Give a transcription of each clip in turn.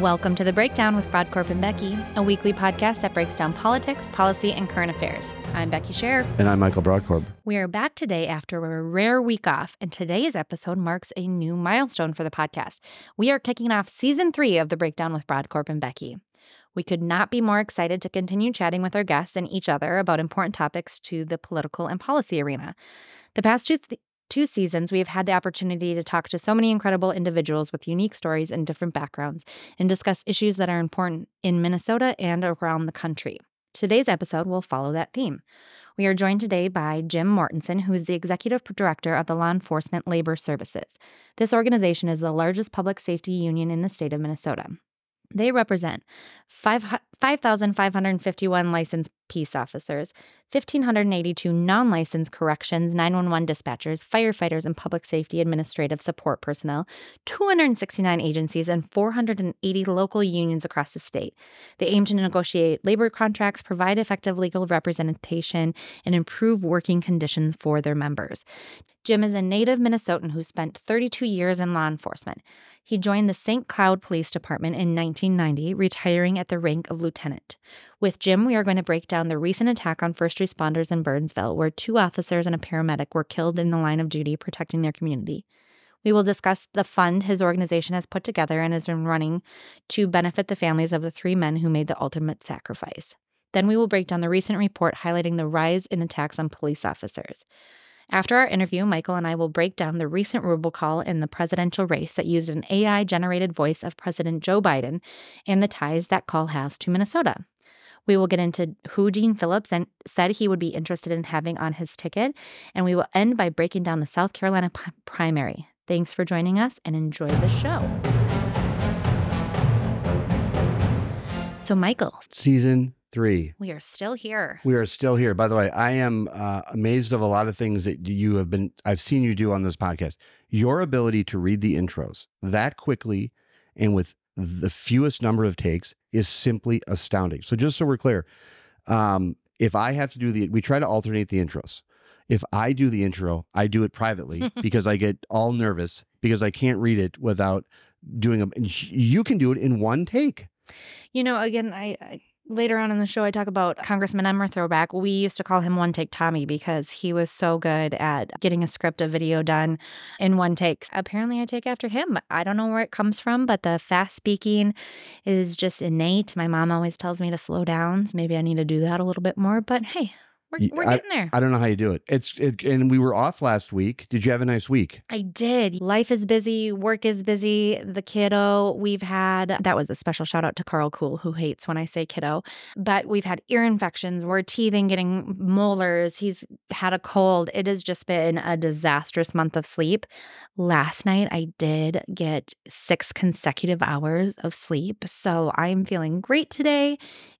Welcome to The Breakdown with Brodkorb and Becky, a weekly podcast that breaks down politics, policy, and current affairs. I'm Becky Scherr. And I'm Michael Brodkorb. We are back today after a rare week off, and today's episode marks a new milestone for the podcast. We are kicking off season three of The Breakdown with Brodkorb and Becky. We could not be more excited to continue chatting with our guests and each other about important topics to the political and policy arena. The past two, th- two seasons, we have had the opportunity to talk to so many incredible individuals with unique stories and different backgrounds and discuss issues that are important in Minnesota and around the country. Today's episode will follow that theme. We are joined today by Jim Mortenson, who is the executive director of the Law Enforcement Labor Services. This organization is the largest public safety union in the state of Minnesota. They represent 5,551 licensed peace officers, 1,582 non licensed corrections, 911 dispatchers, firefighters, and public safety administrative support personnel, 269 agencies, and 480 local unions across the state. They aim to negotiate labor contracts, provide effective legal representation, and improve working conditions for their members. Jim is a native Minnesotan who spent 32 years in law enforcement. He joined the St. Cloud Police Department in 1990, retiring at the rank of lieutenant. With Jim, we are going to break down the recent attack on first responders in Burnsville, where two officers and a paramedic were killed in the line of duty protecting their community. We will discuss the fund his organization has put together and been running to benefit the families of the three men who made the ultimate sacrifice. Then we will break down the recent report highlighting the rise in attacks on police officers. After our interview, Michael and I will break down the recent robocall in the presidential race that used an AI generated voice of President Joe Biden and the ties that call has to Minnesota. We will get into who Dean Phillips and said he would be interested in having on his ticket, and we will end by breaking down the South Carolina p- primary. Thanks for joining us and enjoy the show. So, Michael, Season three. we are still here. We are still here. By the way, I am uh, amazed of a lot of things that you have been, I've seen you do on this podcast. Your ability to read the intros that quickly and with the fewest number of takes is simply astounding. So, just so we're clear, um, if I have to do the, we try to alternate the intros. If I do the intro, I do it privately because I get all nervous because I can't read it without doing a, you can do it in one take. You know, again, I, I later on in the show I talk about Congressman Emmer throwback. We used to call him One Take Tommy because he was so good at getting a script, a video done in one take. Apparently, I take after him. I don't know where it comes from, but the fast speaking is just innate. My mom always tells me to slow down. So Maybe I need to do that a little bit more. But hey, we're, we're I- getting there. I don't know how you do it. It's it, and we were off last week. Did you have a nice week? I did. Life is busy, work is busy. The kiddo, we've had that was a special shout out to Carl Cool, who hates when I say kiddo. But we've had ear infections, we're teething, getting molars. He's had a cold. It has just been a disastrous month of sleep. Last night, I did get six consecutive hours of sleep. So I'm feeling great today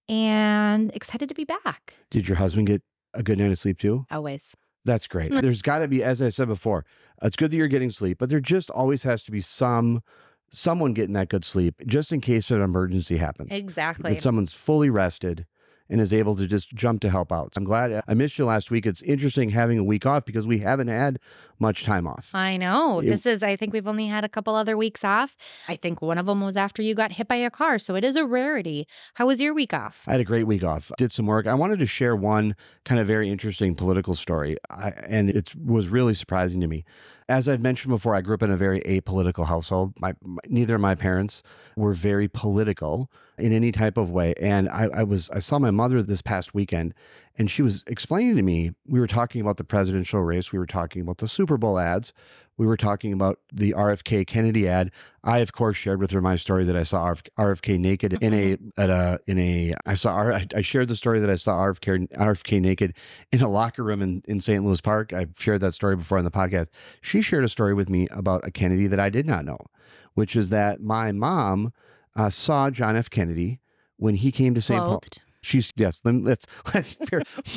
and excited to be back. Did your husband get a good night of sleep too? Always. That's great. Mm. There's got to be, as I said before, it's good that you're getting sleep, but there just always has to be some someone getting that good sleep just in case an emergency happens. Exactly. That someone's fully rested and is able to just jump to help out. I'm glad uh, I missed you last week. It's interesting having a week off because we haven't had much time off. I know. It- this is, I think we've only had a couple other weeks off. I think one of them was after you got hit by a car. So it is a rarity. How was your week off? I had a great week off. Did some work. I wanted to share one kind of very interesting political story, I, and it was really surprising to me. As I've mentioned before, I grew up in a very apolitical household. My, my neither of my parents were very political in any type of way, and I, I was I saw my mother this past weekend, and she was explaining to me. We were talking about the presidential race. We were talking about the Super Bowl ads. We were talking about the RFK Kennedy ad. I, of course, shared with her my story that I saw RF, RFK naked in a at a in a. I saw I shared the story that I saw RFK RFK naked in a locker room in, in St. Louis Park. I've shared that story before on the podcast. She shared a story with me about a Kennedy that I did not know, which is that my mom uh, saw John F. Kennedy when he came to St. Paul. She's yes. Let, let's, let's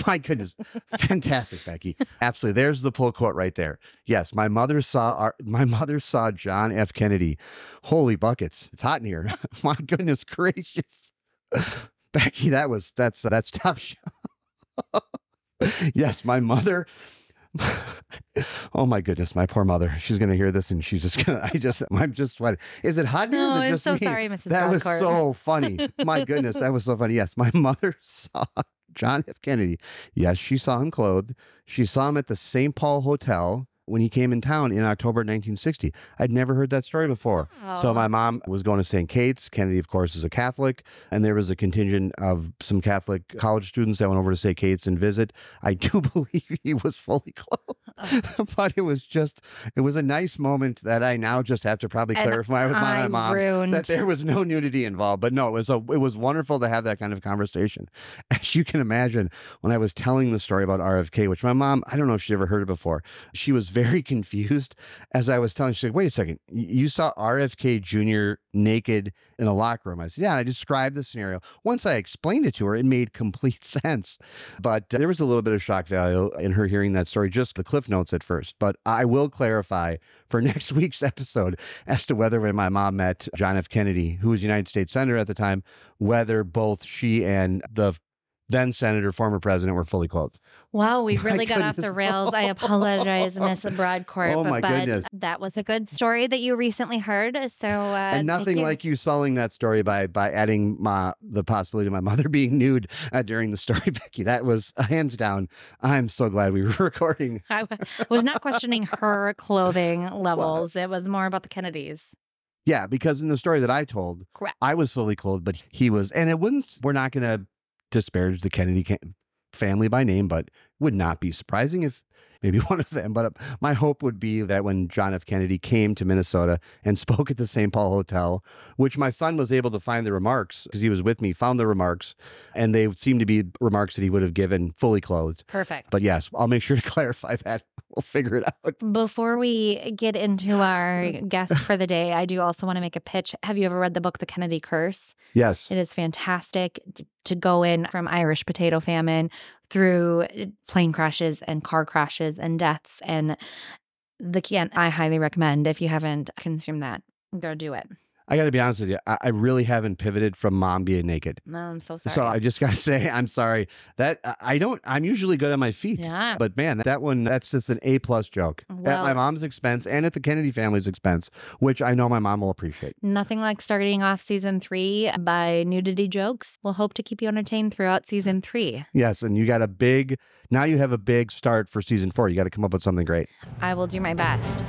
my goodness, fantastic, Becky. Absolutely. There's the pull quote right there. Yes, my mother saw our, my mother saw John F. Kennedy. Holy buckets! It's hot in here. my goodness gracious, Becky. That was that's that's top show. yes, my mother oh my goodness, my poor mother. She's gonna hear this and she's just gonna I just I'm just sweating. Is it hot here? No, Is it oh, I'm just so me? sorry, Mrs. That was so funny. My goodness, that was so funny. Yes, my mother saw John F. Kennedy. Yes, she saw him clothed. She saw him at the St. Paul Hotel when he came in town in October 1960. I'd never heard that story before. So Oh. my mom was going to St. Kate's. Kennedy, of course, is a Catholic, and there was a contingent of some Catholic college students that went over to St. Kate's and visit. I do believe he was fully clothed, but it was just it was a nice moment that I now just have to probably And clarify with my, my mom ruined. that there was no nudity involved. But no, it was a it was wonderful to have that kind of conversation. As you can imagine, when I was telling the story about RFK, which my mom, I don't know if she ever heard it before, she was very confused as I was telling. She's like, "Wait a second, you saw RFK Jr. naked in a locker room?" I said, "Yeah." And I described the scenario. Once I explained it to her, it made complete sense. But uh, there was a little bit of shock value in her hearing that story, just the cliff notes at first. But I will clarify for next week's episode as to whether when my mom met John F. Kennedy, who was United States Senator at the time, whether both she and the then Senator, former president, were fully clothed. Wow, we My really got off the rails. I apologize, Miss Brodkorb. Oh, but, my but goodness. that was a good story that you recently heard. So uh, and nothing you. like you selling that story by by adding my the possibility of my mother being nude uh, during the story, Becky. That was uh, hands down. I'm so glad we were recording. I was not questioning her clothing levels. It was more about the Kennedys. Yeah, because in the story that I told, Correct. I was fully clothed, but he was, and it wouldn't. We're not going to disparage the Kennedy family by name, but would not be surprising if maybe one of them. But uh, my hope would be that when John F. Kennedy came to Minnesota and spoke at the St. Paul Hotel, which my son was able to find the remarks because he was with me, found the remarks, and they seemed to be remarks that he would have given fully clothed. Perfect. But yes, I'll make sure to clarify that. We'll figure it out. Before we get into our guest for the day, I do also want to make a pitch. Have you ever read the book The Kennedy Curse? Yes. It is fantastic to go in from Irish potato famine through eh, plane crashes and car crashes and deaths. And the can I highly recommend if you haven't consumed that, go do it. I got to be honest with you. I, I really haven't pivoted from mom being naked. No, I'm so sorry. So I just got to say, I'm sorry that I- don't, I'm usually good on my feet. yeah. But man, that one, that's just an A plus joke at my mom's expense and at the Kennedy family's expense, which I know my mom will appreciate. Nothing like starting off season three by nudity jokes. We'll hope to keep you entertained throughout season three. Yes. And you got a big, now you have a big start for season four. You got to come up with something great. I will do my best.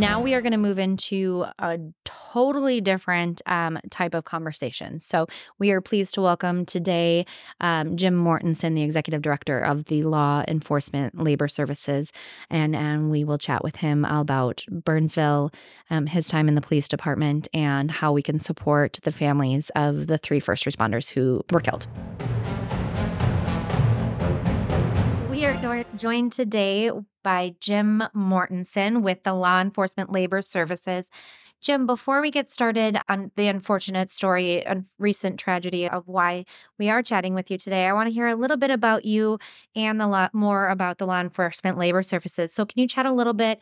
Now we are going to move into a totally different um, type of conversation. So we are pleased to welcome today um, Jim Mortenson, the executive director of the Law Enforcement Labor Services, and and we will chat with him about Burnsville, um, his time in the police department, and how we can support the families of the three first responders who were killed. We are joined today by Jim Mortenson with the Law Enforcement Labor Services. Jim, before we get started on the unfortunate story and recent tragedy of why we are chatting with you today, I want to hear a little bit about you and the lot more about the Law Enforcement Labor Services. So, can you chat a little bit?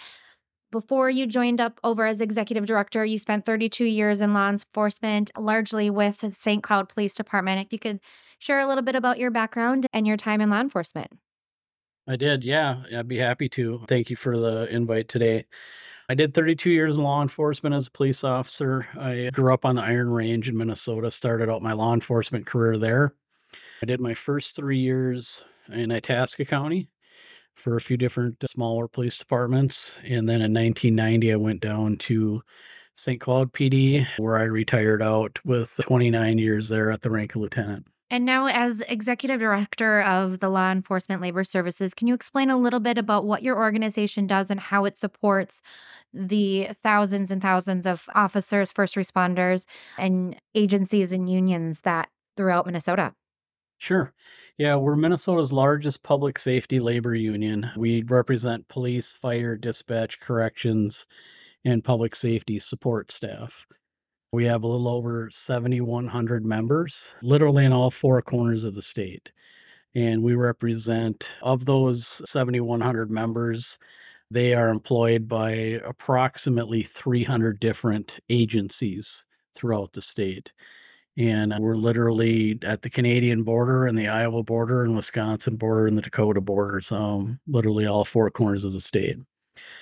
Before you joined up over as executive director, you spent 32 years in law enforcement, largely with St. Cloud Police Department. If you could share a little bit about your background and your time in law enforcement. I did, yeah. I'd be happy to. Thank you for the invite today. I did 32 years in law enforcement as a police officer. I grew up on the Iron Range in Minnesota, started out my law enforcement career there. I did my first three years in Itasca County for a few different uh, smaller police departments. And then in 1990, I went down to St. Cloud PD, where I retired out with 29 years there at the rank of lieutenant. And now, as executive director of the Law Enforcement Labor Services, can you explain a little bit about what your organization does and how it supports the thousands and thousands of officers, first responders, and agencies and unions that throughout Minnesota? Sure. Yeah, we're Minnesota's largest public safety labor union. We represent police, fire, dispatch, corrections, and public safety support staff. We have a little over 7,100 members, literally in all four corners of the state. And we represent, of those 7,100 members, they are employed by approximately 300 different agencies throughout the state. And we're literally at the Canadian border and the Iowa border and Wisconsin border and the Dakota border. So literally all four corners of the state.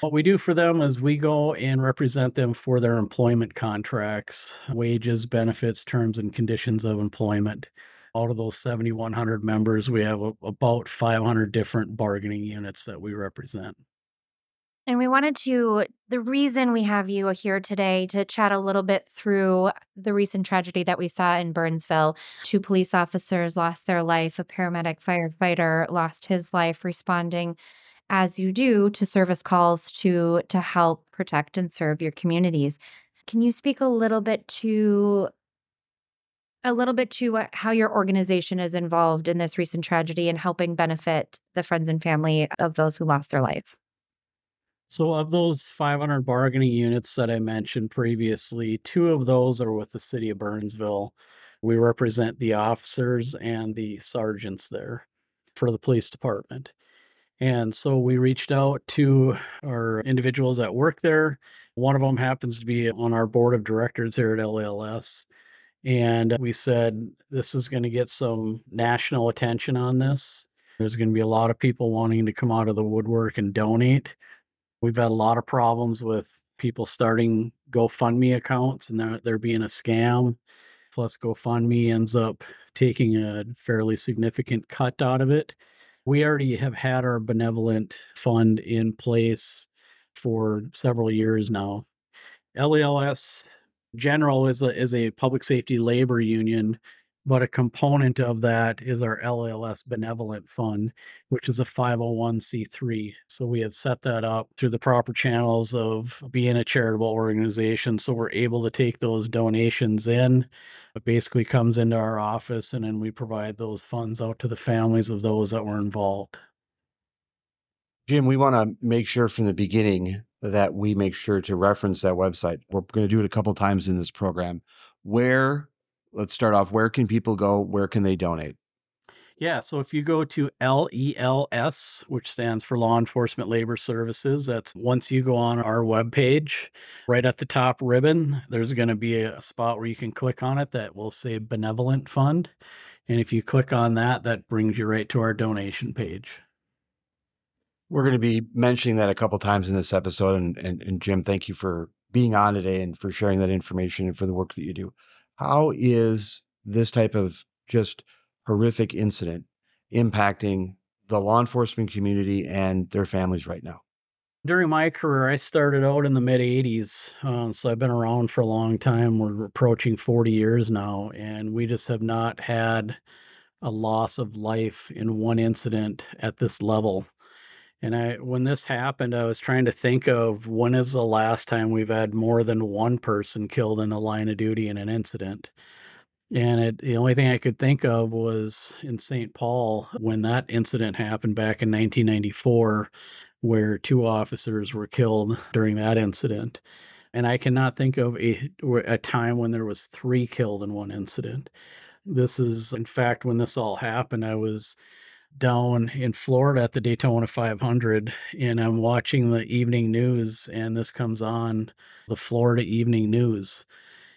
What we do for them is we go and represent them for their employment contracts, wages, benefits, terms, and conditions of employment. Out of those 7,100 members, we have a, about 500 different bargaining units that we represent. And we wanted to, the reason we have you here today to chat a little bit through the recent tragedy that we saw in Burnsville. Two police officers lost their life, a paramedic firefighter lost his life responding as you do to service calls to to help protect and serve your communities. Can you speak a little bit to a little bit to what, how your organization is involved in this recent tragedy and helping benefit the friends and family of those who lost their life? So, of those 500 bargaining units that I mentioned previously, two of those are with the city of Burnsville. We represent the officers and the sergeants there for the police department. And so we reached out to our individuals that work there. One of them happens to be on our board of directors here at LELS. And we said, this is going to get some national attention on this. There's going to be a lot of people wanting to come out of the woodwork and donate. We've had a lot of problems with people starting GoFundMe accounts and there, there being a scam. Plus, GoFundMe ends up taking a fairly significant cut out of it we already have had our benevolent fund in place for several years now. LELS General is a, is a public safety labor union, but a component of that is our LELS Benevolent Fund, which is a 501c3. So we have set that up through the proper channels of being a charitable organization. So we're able to take those donations in it basically comes into our office and then we provide those funds out to the families of those that were involved. Jim, we want to make sure from the beginning that we make sure to reference that website. We're going to do it a couple times in this program. Where, let's start off, where can people go? Where can they donate? Yeah, so if you go to LELS, which stands for Law Enforcement Labor Services, that's once you go on our webpage, right at the top ribbon, there's going to be a spot where you can click on it that will say Benevolent Fund. And if you click on that, that brings you right to our donation page. We're going to be mentioning that a couple times in this episode. And, and, and Jim, thank you for being on today and for sharing that information and for the work that you do. How is this type of just horrific incident impacting the law enforcement community and their families right now? During my career, I started out in the mid 80s. Um, so I've been around for a long time. We're approaching 40 years now, and we just have not had a loss of life in one incident at this level. And I, when this happened, I was trying to think of when is the last time we've had more than one person killed in the line of duty in an incident. And it, the only thing I could think of was in St. Paul when that incident happened back in 1994, where two officers were killed during that incident. And I cannot think of a, a time when there was three killed in one incident. This is, in fact, when this all happened, I was down in Florida at the Daytona 500 and I'm watching the evening news and this comes on the Florida Evening News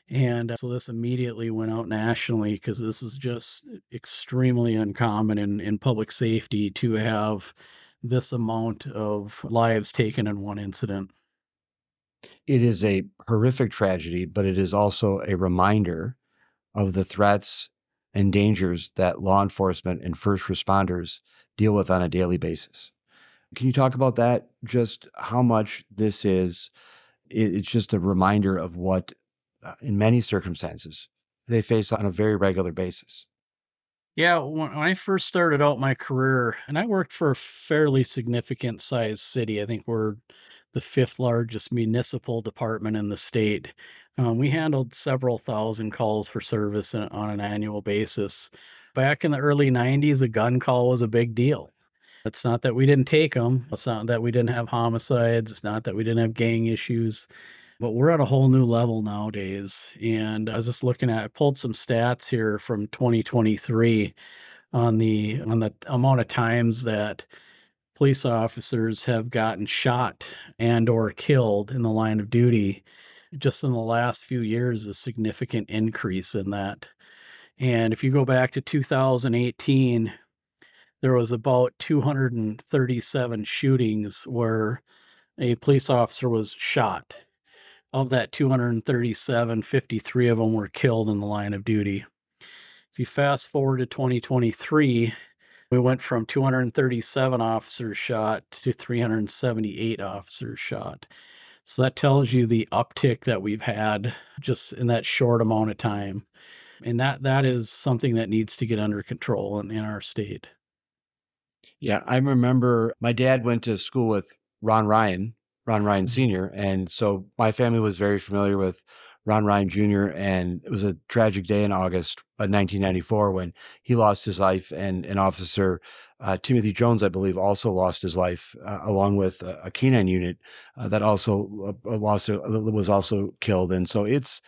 and uh, so this immediately went out nationally because this is just extremely uncommon in, in public safety to have this amount of lives taken in one incident. It is a horrific tragedy, but it is also a reminder of the threats and dangers that law enforcement and first responders deal with on a daily basis. Can you talk about that? Just how much this is? It's just a reminder of what in many circumstances they face on a very regular basis. Yeah, when I first started out my career, and I worked for a fairly significant sized city, I think we're the fifth largest municipal department in the state. Um, we handled several thousand calls for service on an annual basis. Back in the early 90s, a gun call was a big deal. It's not that we didn't take them. It's not that we didn't have homicides. It's not that we didn't have gang issues. But we're at a whole new level nowadays. And I was just looking at I pulled some stats here from 2023 on the on the amount of times that police officers have gotten shot and or killed in the line of duty just in the last few years a significant increase in that And if you go back to 2018, there was about 237 shootings where a police officer was shot. Of that 237, 53 of them were killed in the line of duty. If you fast forward to 2023, we went from 237 officers shot to 378 officers shot. So that tells you the uptick that we've had just in that short amount of time. And that that is something that needs to get under control in, in our state. Yeah, I remember my dad went to school with Ron Ryan, Ron Ryan. Sr. And so my family was very familiar with Ron Ryan Jr. And it was a tragic day in August of 1994 when he lost his life, and an officer, uh, Timothy Jones, I believe, also lost his life, uh, along with a, a canine unit uh, that also uh, lost was also killed. And so it's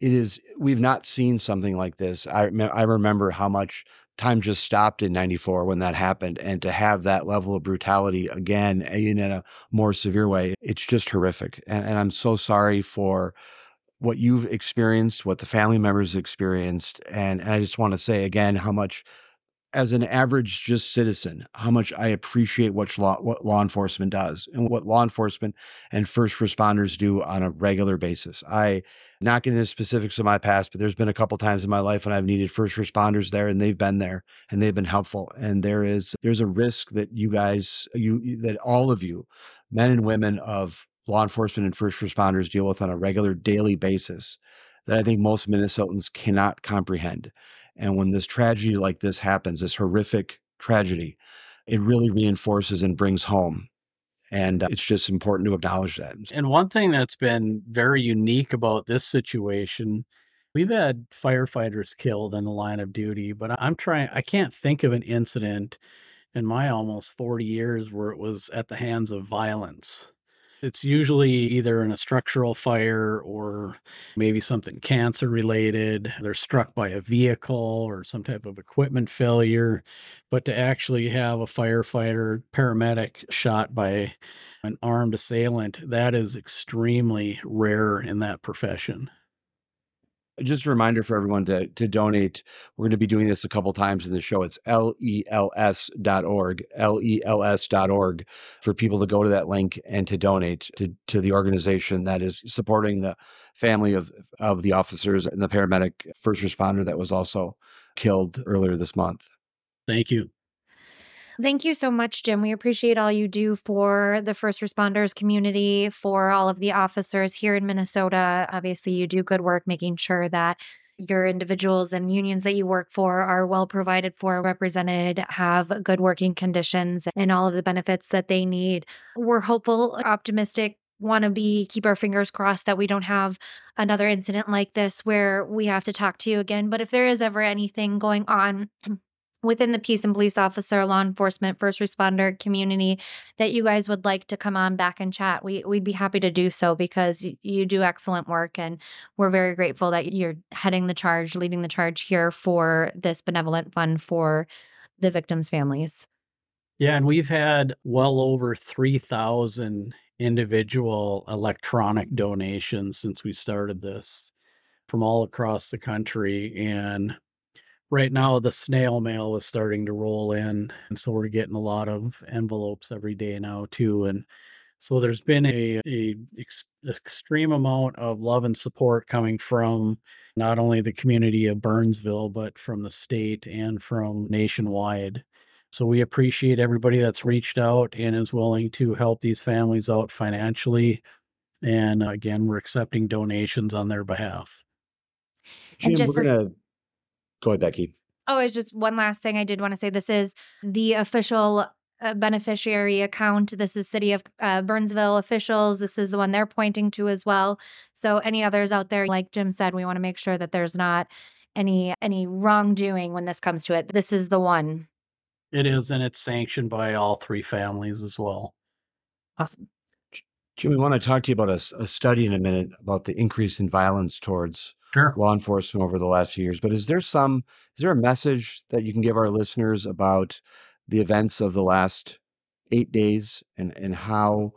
it is we've not seen something like this. I I remember how much time just stopped in 94 when that happened and to have that level of brutality again eh, in a more severe way it's just horrific and, and i'm so sorry for what you've experienced what the family members experienced and, and i just want to say again how much as an average just citizen how much i appreciate what law what law enforcement does and what law enforcement and first responders do on a regular basis. I not getting into specifics of my past but there's been a couple times in my life when i've needed first responders there and they've been there and they've been helpful. And there is there's a risk that you guys you that all of you men and women of law enforcement and first responders deal with on a regular daily basis that i think most minnesotans cannot comprehend and when this tragedy like this happens, this horrific tragedy, it really reinforces and brings home. And uh, it's just important to acknowledge that. And one thing that's been very unique about this situation, we've had firefighters killed in the line of duty, but I'm trying, I can't think of an incident in my almost 40 years where it was at the hands of violence. It's usually either in a structural fire or maybe something cancer related. They're struck by a vehicle or some type of equipment failure. But to actually have a firefighter, paramedic shot by an armed assailant, that is extremely rare in that profession just a reminder for everyone to to donate. We're going to be doing this a couple times in the show. It's lels.org, lels.org for people to go to that link and to donate to to the organization that is supporting the family of of the officers and the paramedic first responder that was also killed earlier this month. Thank you. Thank you so much, Jim. We appreciate all you do for the first responders community, for all of the officers here in Minnesota. Obviously, you do good work making sure that your individuals and unions that you work for are well provided for, represented, have good working conditions, and all of the benefits that they need. We're hopeful, optimistic, want to be keep our fingers crossed that we don't have another incident like this where we have to talk to you again. But if there is ever anything going on, within the peace and police officer, law enforcement, first responder community that you guys would like to come on back and chat, we, we'd be happy to do so because you do excellent work. And we're very grateful that you're heading the charge, leading the charge here for this benevolent fund for the victims' families. Yeah, and we've had well over 3,000 individual electronic donations since we started this from all across the country. And right now the snail mail is starting to roll in and so we're getting a lot of envelopes every day now too and so there's been a, a ex- extreme amount of love and support coming from not only the community of burnsville but from the state and from nationwide. So we appreciate everybody that's reached out and is willing to help these families out financially and again we're accepting donations on their behalf. Jim, we're gonna Go ahead, Becky. Oh, it's just one last thing I did want to say. This is the official uh, beneficiary account. This is City of uh, Burnsville officials. This is the one they're pointing to as well. So any others out there, like Jim said, we want to make sure that there's not any any wrongdoing when this comes to it. This is the one. It is, and it's sanctioned by all three families as well. Awesome. Jim, we want to talk to you about a, a study in a minute about the increase in violence towards sure. law enforcement over the last few years. But is there some is there a message that you can give our listeners about the events of the last eight days and and how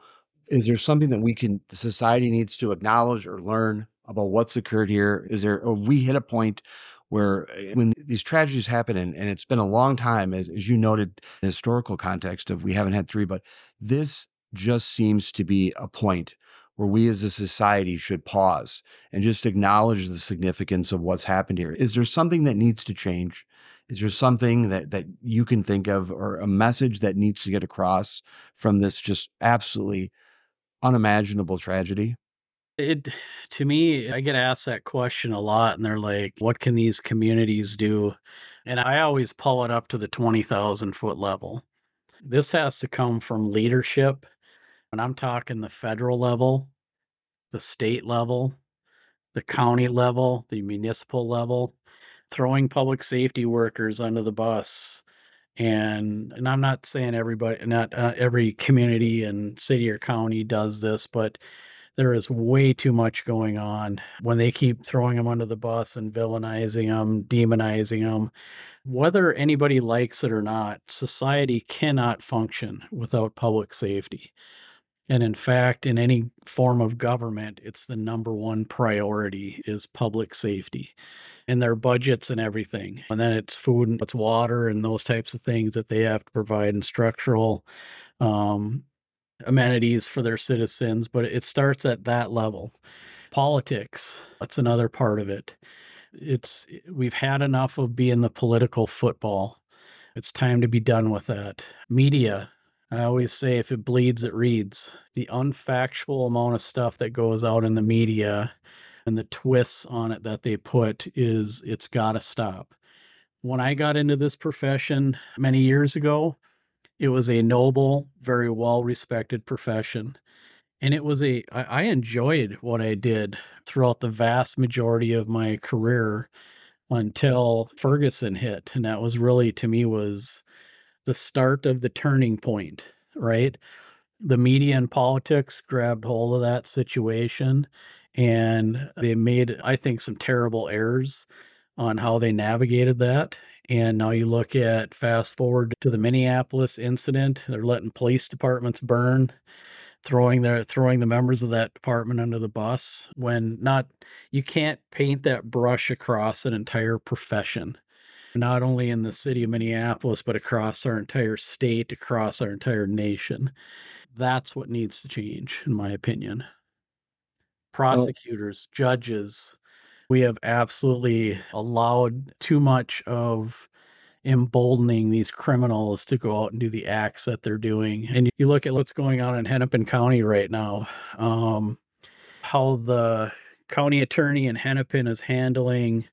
is there something that we can the society needs to acknowledge or learn about what's occurred here? Is there or we hit a point where eh, when these tragedies happen, and, and it's been a long time, as, as you noted, the historical context of we haven't had three, but this just seems to be a point where we as a society should pause and just acknowledge the significance of what's happened here. Is there something that needs to change? Is there something that that you can think of or a message that needs to get across from this just absolutely unimaginable tragedy? It to me, I get asked that question a lot and they're like, what can these communities do? And I always pull it up to the 20,000 foot level. This has to come from leadership. And I'm talking the federal level, the state level, the county level, the municipal level throwing public safety workers under the bus and and I'm not saying everybody not uh, every community and city or county does this but there is way too much going on. When they keep throwing them under the bus and villainizing them demonizing them whether anybody likes it or not society cannot function without public safety and in fact in any form of government it's the number one priority is public safety and their budgets and everything. And then it's food and it's water and those types of things that they have to provide and structural um, amenities for their citizens. But it starts at that level. Politics, that's another part of it. It's we've had enough of being the political football. It's time to be done with that. Media, I always say if it bleeds, it reads. The unfactual amount of stuff that goes out in the media and the twists on it that they put is it's got to stop. When I got into this profession many years ago, it was a noble, very well respected profession. And it was a, I, I enjoyed what I did throughout the vast majority of my career until Ferguson hit. And that was really, to me, was the start of the turning point, right? The media and politics grabbed hold of that situation and they made i think some terrible errors on how they navigated that and now you look at fast forward to the minneapolis incident they're letting police departments burn throwing their throwing the members of that department under the bus when not you can't paint that brush across an entire profession not only in the city of minneapolis but across our entire state across our entire nation that's what needs to change in my opinion prosecutors, judges. We have absolutely allowed too much of emboldening these criminals to go out and do the acts that they're doing. And you look at what's going on in Hennepin County right now, um, how the county attorney in Hennepin is handling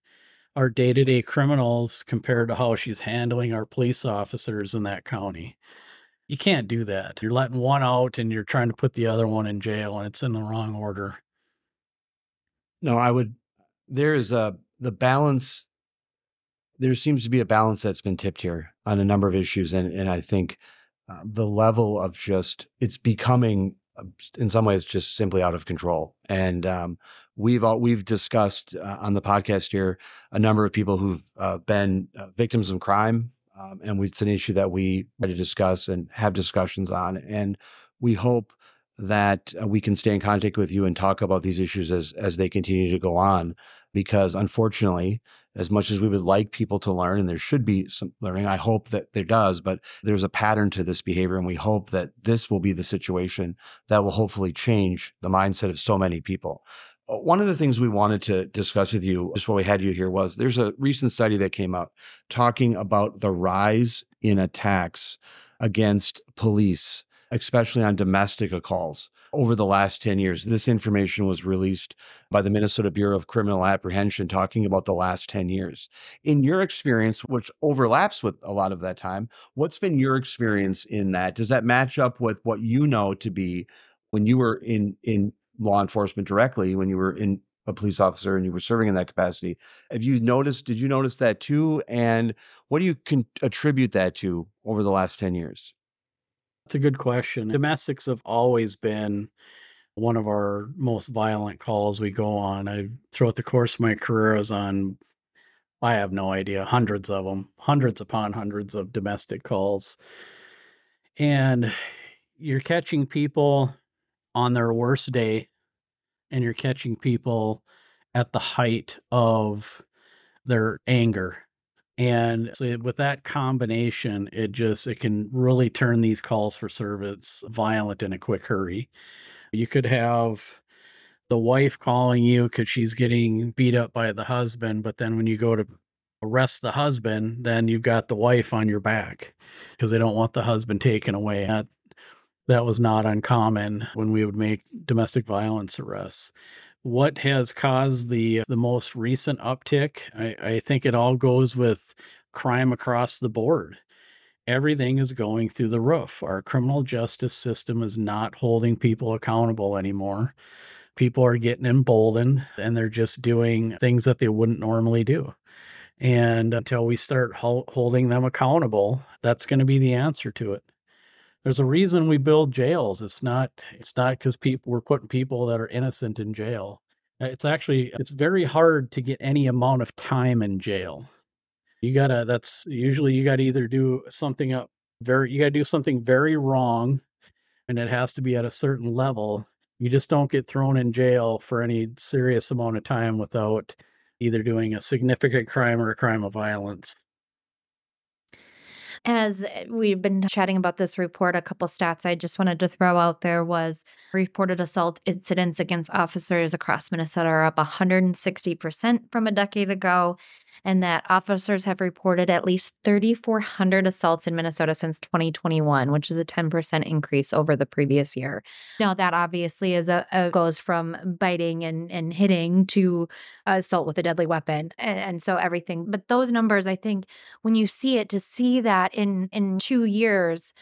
our day to day criminals compared to how she's handling our police officers in that county. You can't do that. You're letting one out and you're trying to put the other one in jail, and it's in the wrong order. No, I would. There is a the balance. There seems to be a balance that's been tipped here on a number of issues, and and I think uh, the level of just it's becoming uh, in some ways just simply out of control. And um, we've all, we've discussed uh, on the podcast here a number of people who've uh, been uh, victims of crime, um, and it's an issue that we try to discuss and have discussions on. And we hope that uh, we can stay in contact with you and talk about these issues as as they continue to go on because unfortunately as much as we would like people to learn and there should be some learning i hope that there does but there's a pattern to this behavior and we hope that this will be the situation that will hopefully change the mindset of so many people Uh, one of the things we wanted to discuss with you just while we had you here was there's a recent study that came out talking about the rise in attacks against police especially on domestic calls over the last 10 years. This information was released by the Minnesota Bureau of Criminal Apprehension talking about the last 10 years. In your experience, which overlaps with a lot of that time, what's been your experience in that? Does that match up with what you know to be when you were in in law enforcement directly, when you were in a police officer and you were serving in that capacity. Have you noticed, did you notice that too? And what do you can attribute that to over the last 10 years? It's a good question. Domestics have always been one of our most violent calls we go on. I throughout the course of my career I was on I have no idea, hundreds of them, hundreds upon hundreds of domestic calls. And you're catching people on their worst day and you're catching people at the height of their anger. And so with that combination, it just it can really turn these calls for service violent in a quick hurry. You could have the wife calling you because she's getting beat up by the husband, but then when you go to arrest the husband, then you've got the wife on your back because they don't want the husband taken away. That was not uncommon when we would make domestic violence arrests. What has caused the the most recent uptick? I, I think it all goes with crime across the board. Everything is going through the roof. Our criminal justice system is not holding people accountable anymore. People are getting emboldened and they're just doing things that they wouldn't normally do. And until we start ho- holding them accountable, that's going to be the answer to it. There's a reason we build jails. It's not it's not because people we're putting people that are innocent in jail. Uh, it's actually it's very hard to get any amount of time in jail. You gotta that's usually you gotta either do something up very you gotta do something very wrong and it has to be at a certain level. You just don't get thrown in jail for any serious amount of time without either doing a significant crime or a crime of violence. As eh, we've been chatting about this report, a couple stats I just wanted to throw out there was reported assault incidents against officers across Minnesota are up 160% from a decade ago and that officers have reported at least 3,400 assaults in Minnesota since 2021, which is a 10% increase over the previous year. Now, that obviously is a, a goes from biting and, and hitting to assault with a deadly weapon, and, and so everything. But those numbers, I think, when you see it, to see that in in two years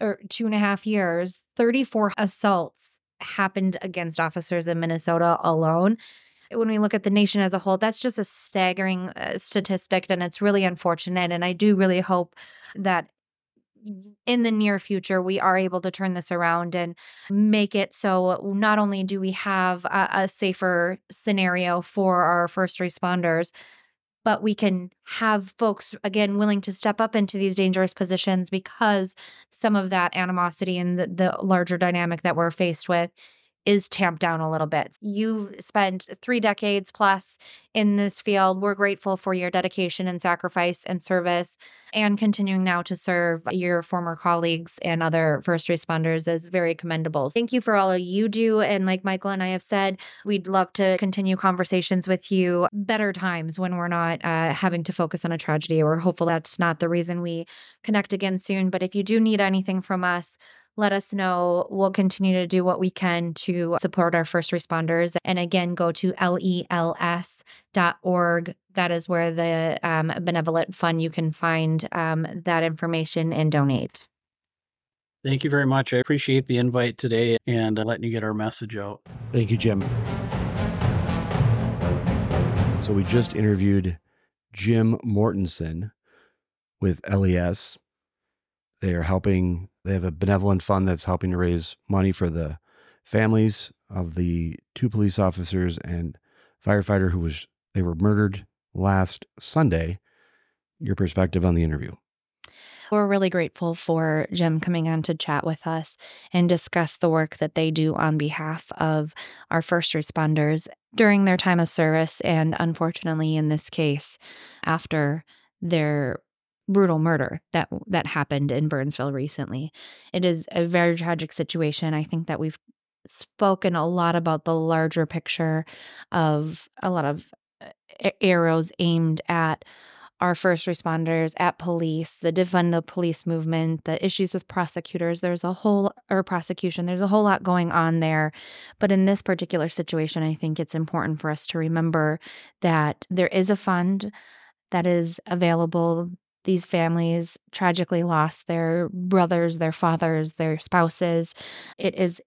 or two and a half years, 34 assaults happened against officers in Minnesota alone when we look at the nation as a whole, that's just a staggering uh, statistic. And it's really unfortunate. And I do really hope that in the near future, we are able to turn this around and make it so not only do we have a, a safer scenario for our first responders, but we can have folks again willing to step up into these dangerous positions because some of that animosity and the, the larger dynamic that we're faced with is tamped down a little bit. You've spent three decades plus in this field. We're grateful for your dedication and sacrifice and service, and continuing now to serve your former colleagues and other first responders is very commendable. Thank you for all you do. And like Michael and I have said, we'd love to continue conversations with you better times when we're not uh, having to focus on a tragedy, We're hopeful that's not the reason we connect again soon. But if you do need anything from us, let us know. We'll continue to do what we can to support our first responders. And again, go to lels.org. That is where the um, benevolent fund you can find um, that information and donate. Thank you very much. I appreciate the invite today and uh, letting you get our message out. Thank you, Jim. So we just interviewed Jim Mortenson with LES. They are helping they have a benevolent fund that's helping to raise money for the families of the two police officers and firefighter who was they were murdered last Sunday. Your perspective on the interview. We're really grateful for Jim coming on to chat with us and discuss the work that they do on behalf of our first responders during their time of service. And unfortunately, in this case, after their brutal murder that that happened in Burnsville recently. It is a very tragic situation. I think that we've spoken a lot about the larger picture of a lot of uh, arrows aimed at our first responders, at police, the defund the police movement, the issues with prosecutors. There's a whole, or prosecution, there's a whole lot going on there. But in this particular situation, I think it's important for us to remember that there is a fund that is available these families tragically lost their brothers, their fathers, their spouses. It is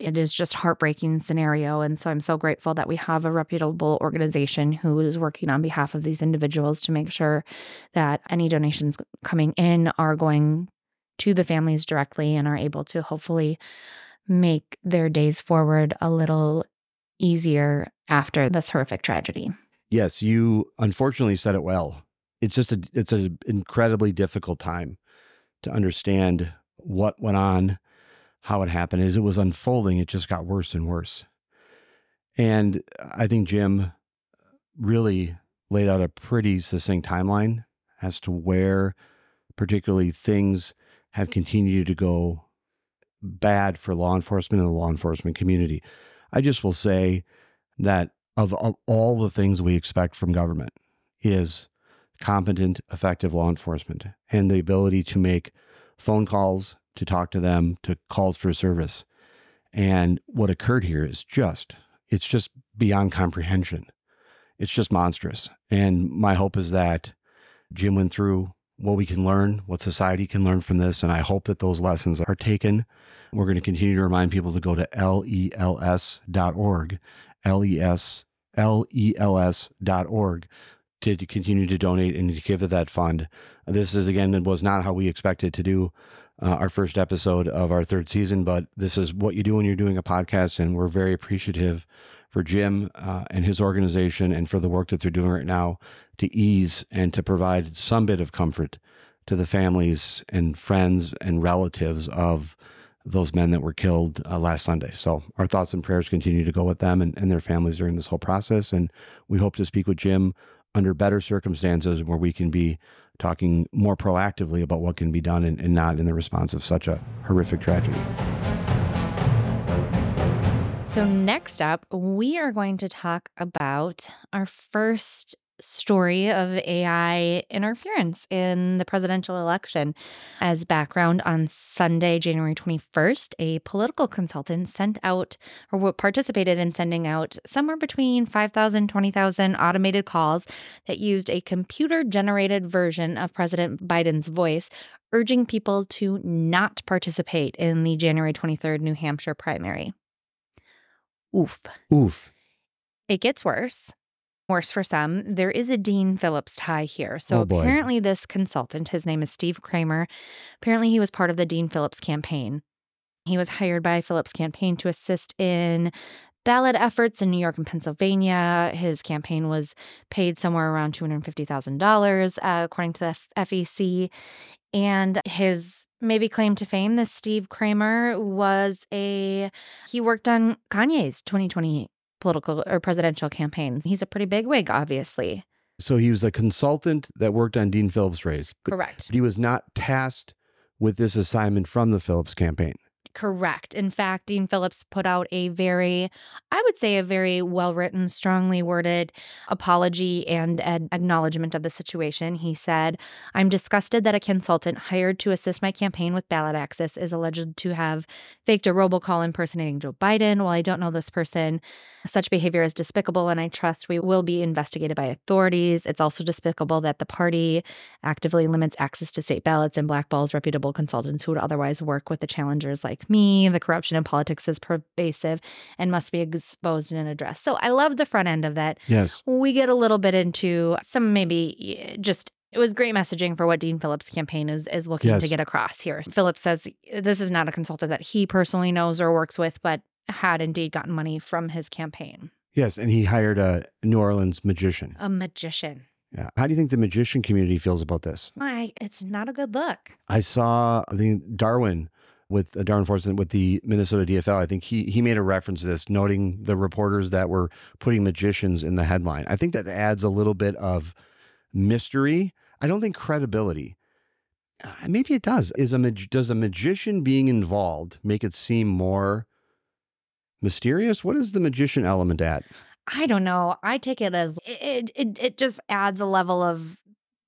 it is just heartbreaking scenario and so i'm so grateful that we have a reputable organization who is working on behalf of these individuals to make sure that any donations coming in are going to the families directly and are able to hopefully make their days forward a little easier after this horrific tragedy yes you unfortunately said it well it's just a it's an incredibly difficult time to understand what went on, how it happened. As it was unfolding, it just got worse and worse. And I think Jim really laid out a pretty succinct timeline as to where, particularly, things have continued to go bad for law enforcement and the law enforcement community. I just will say that of, of all the things we expect from government is competent, effective law enforcement and the ability to make phone calls, to talk to them, to calls for service. And what occurred here is just, it's just beyond comprehension. It's just monstrous. And my hope is that Jim went through what we can learn, what society can learn from this. And I hope that those lessons are taken. We're going to continue to remind people to go to lels.org, L-E-S, L-E-L-S.org to, continue to donate and to give to that fund. This is, again, it was not how we expected to do uh, our first episode of our third season, but this is what you do when you're doing a podcast. And we're very appreciative for Jim uh, and his organization and for the work that they're doing right now to ease and to provide some bit of comfort to the families and friends and relatives of those men that were killed uh, last Sunday. So our thoughts and prayers continue to go with them and, and their families during this whole process. And we hope to speak with Jim under better circumstances where we can be talking more proactively about what can be done and, and not in the response of such a horrific tragedy. So, next up, we are going to talk about our first story of AI interference in the presidential election. As background, on Sunday, January 21st, a political consultant sent out or participated in sending out somewhere between 5,000 20,000 automated calls that used a computer generated version of President Biden's voice urging people to not participate in the January 23rd New Hampshire primary. Oof. Oof. It gets worse worse for some, there is a Dean Phillips tie here. So Oh, apparently, this consultant, his name is Steve Kramer, apparently he was part of the Dean Phillips campaign. He was hired by Phillips campaign to assist in ballot efforts in New York and Pennsylvania. His campaign was paid somewhere around $250,000, uh, according to the FEC. And his maybe claim to fame, this Steve Kramer was a, he worked on Kanye's 2020 political or presidential campaigns. He's a pretty big wig, obviously. So he was a consultant that worked on Dean Phillips' race, but Correct. he was not tasked with this assignment from the Phillips campaign. Correct. In fact, Dean Phillips put out a very, I would say, a very well written, strongly worded apology and an acknowledgement of the situation. He said, I'm disgusted that a consultant hired to assist my campaign with ballot access is alleged to have faked a robocall impersonating Joe Biden. While I don't know this person, such behavior is despicable and I trust we will be investigated by authorities. It's also despicable that the party actively limits access to state ballots and blackballs reputable consultants who would otherwise work with the challengers like me. The corruption in politics is pervasive and must be exposed and addressed. So I love the front end of that. Yes. We get a little bit into some maybe just it was great messaging for what Dean Phillips' campaign is is looking to get across here. Phillips says this is not a consultant that he personally knows or works with, but had indeed gotten money from his campaign. Yes. And he hired a New Orleans magician. A magician. Yeah. How do you think the magician community feels about this? Why, it's not a good look. I saw I think Darwin with Darwin Forson with the Minnesota DFL. I think he he made a reference to this, noting the reporters that were putting magicians in the headline. I think that adds a little bit of mystery. I don't think credibility. Uh, Maybe it does. Is a mag- does a magician being involved make it seem more mysterious? What is the magician element at? I don't know. I take it as it it, it just adds a level of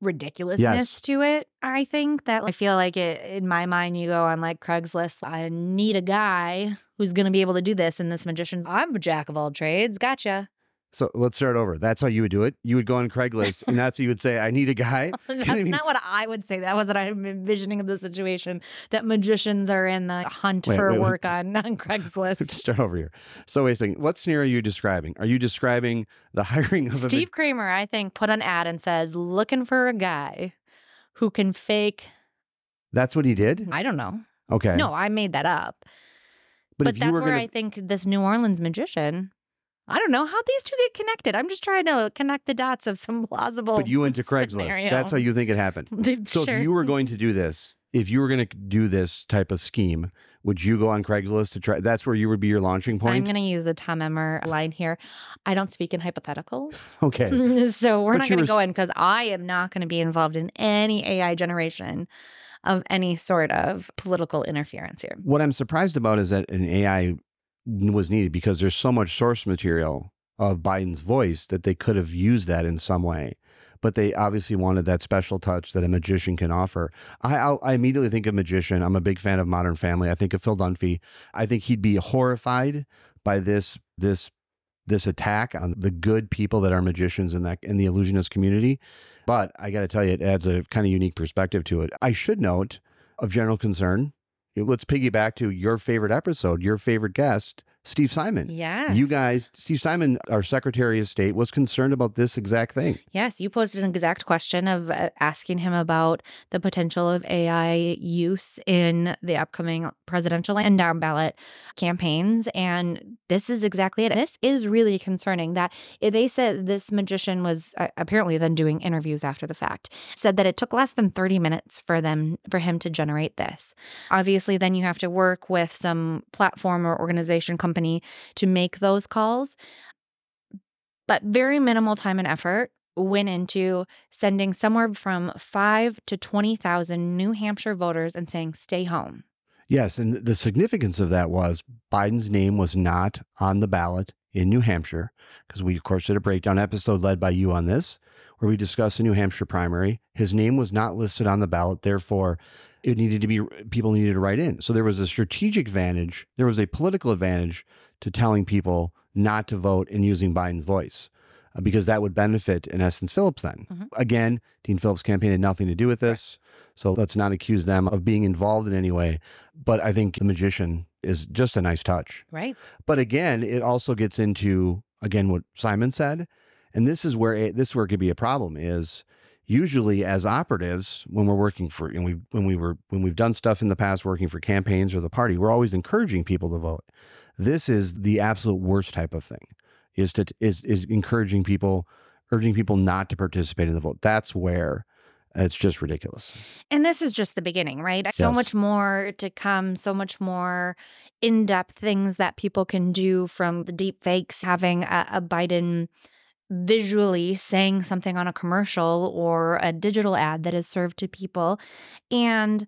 ridiculousness Yes. to it. I think that I feel like it in my mind you go on like Craigslist, I need a guy who's going to be able to do this and this magician's I'm a jack of all trades. Gotcha. So let's start over. That's how you would do it. You would go on Craigslist, and that's how you would say, "I need a guy." That's I mean- not what I would say. That was what I'm envisioning of the situation that magicians are in the hunt Wait, for wait, wait. work on, on Craigslist. start over here. So wait a second. What scenario are you describing? Are you describing the hiring of a Steve Kramer, I think, put an ad and says, looking for a guy who can fake. That's what he did. I don't know. Okay. No, I made that up. but, But, if you that's where going I think this New Orleans magician. I don't know how these two get connected. I'm just trying to connect the dots of some plausible. but you went to Craigslist. scenario. That's how you think it happened. So sure. if you were going to do this, if you were going to do this type of scheme, would you go on Craigslist to try? That's where you would be your launching point. I'm going to use a Tom Emmer line here. I don't speak in hypotheticals. okay. so we're But not going to go in because I am not going to be involved in any AI generation of any sort of political interference here. What I'm surprised about is that an AI was needed because there's so much source material of Biden's voice that they could have used that in some way. But they obviously wanted that special touch that a magician can offer. I, I, I immediately think of magician. I'm a big fan of Modern Family. I think of Phil Dunphy. I think he'd be horrified by this this this attack on the good people that are magicians in that in the illusionist community. But I got to tell you, it adds a kind of unique perspective to it. I should note of general concern. Let's piggyback to your favorite episode, your favorite guest, Steve Simon. Yeah. You guys, Steve Simon, our Secretary of State, was concerned about this exact thing. Yes, you posed an exact question of uh, asking him about the potential of AI use in the upcoming presidential and down ballot campaigns. And this is exactly it. This is really concerning that they said this magician was uh, apparently then doing interviews after the fact, said that it took less than 30 minutes for them for him to generate this. Obviously, then you have to work with some platform or organization company to make those calls. But very minimal time and effort went into sending somewhere from five to 20,000 New Hampshire voters and saying, stay home. Yes, and the significance of that was Biden's name was not on the ballot in New Hampshire because we, of course, did a breakdown episode led by you on this where we discussed the New Hampshire primary. His name was not listed on the ballot, therefore, it needed to be people needed to write in. So there was a strategic advantage, there was a political advantage to telling people not to vote and using Biden's voice. uh, Because that would benefit, in essence, Phillips then. Mhm. Again, Dean Phillips' campaign had nothing to do with this. So let's not accuse them of being involved in any way. But I think the magician is just a nice touch. Right. But again, it also gets into again what Simon said, and this is where it, this is where it could be a problem is usually as operatives when we're working for and we when we were when we've done stuff in the past working for campaigns or the party, we're always encouraging people to vote. This is the absolute worst type of thing. Is to is is encouraging people, urging people not to participate in the vote. That's where it's just ridiculous. And this is just the beginning, right? So Yes. much more to come, so much more in depth things that people can do from the deep fakes, having a, a Biden visually saying something on a commercial or a digital ad that is served to people. And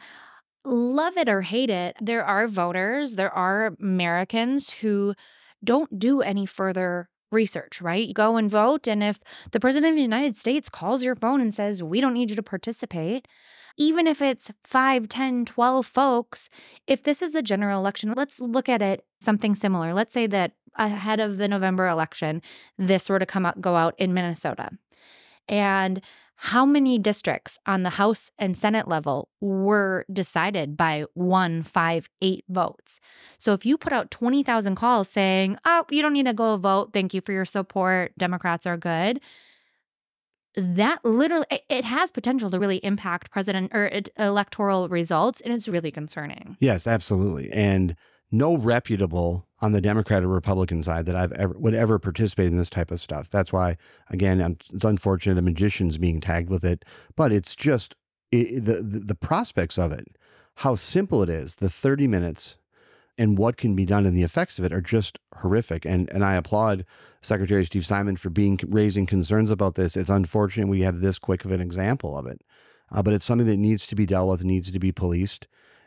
love it or hate it, there are voters, there are Americans who don't do any further research, right? Go and vote. And if the president of the United States calls your phone and says, we don't need you to participate, even if it's 5, 10, 12 folks, if this is the general election, let's look at it something similar. Let's say that ahead of the November election, this were to come out go out in Minnesota. And how many districts on the House and Senate level were decided by one, five, eight votes? So if you put out 20,000 calls saying, oh, you don't need to go vote, thank you for your support, Democrats are good, that literally it- has potential to really impact president er, or electoral results and it's really concerning Yes, absolutely. And no reputable on the Democrat or Republican side that I've ever would ever participate in this type of stuff. That's why, again, I'm, it's unfortunate a magician's being tagged with it, but it's just it, the, the the prospects of it, how simple it is, the 30 minutes, and what can be done and the effects of it are just horrific. And and I applaud Secretary Steve Simon for being raising concerns about this. It's unfortunate we have this quick of an example of it, uh, but it's something that needs to be dealt with, needs to be policed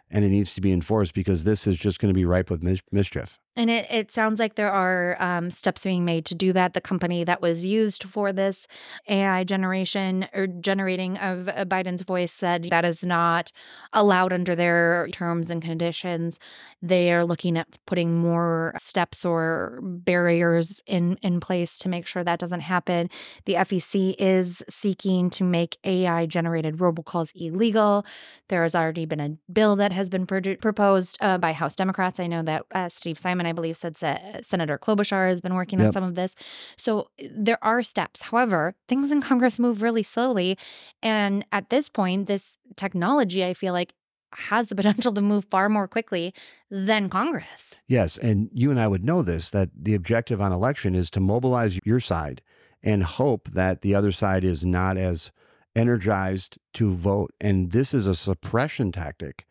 and it needs to be enforced because this is just going to be ripe with mis- mischief. And it, it sounds like there are um, steps being made to do that. The company that was used for this AI generation or generating of uh, Biden's voice said that is not allowed under their terms and conditions. They are looking at putting more steps or barriers in, in place to make sure that doesn't happen. The FEC is seeking to make AI generated robocalls illegal. There has already been a bill that has been produ- proposed uh, by House Democrats. I know that uh, Steve Simon, I believe, said Se- uh, Senator Klobuchar has been working on some of this. So there are steps. However, things in Congress move really slowly. And at this point, this technology, I feel like, has the potential to move far more quickly than Congress. Yes, and you and I would know this that the objective on election is to mobilize your side and hope that the other side is not as energized to vote. And this is a suppression tactic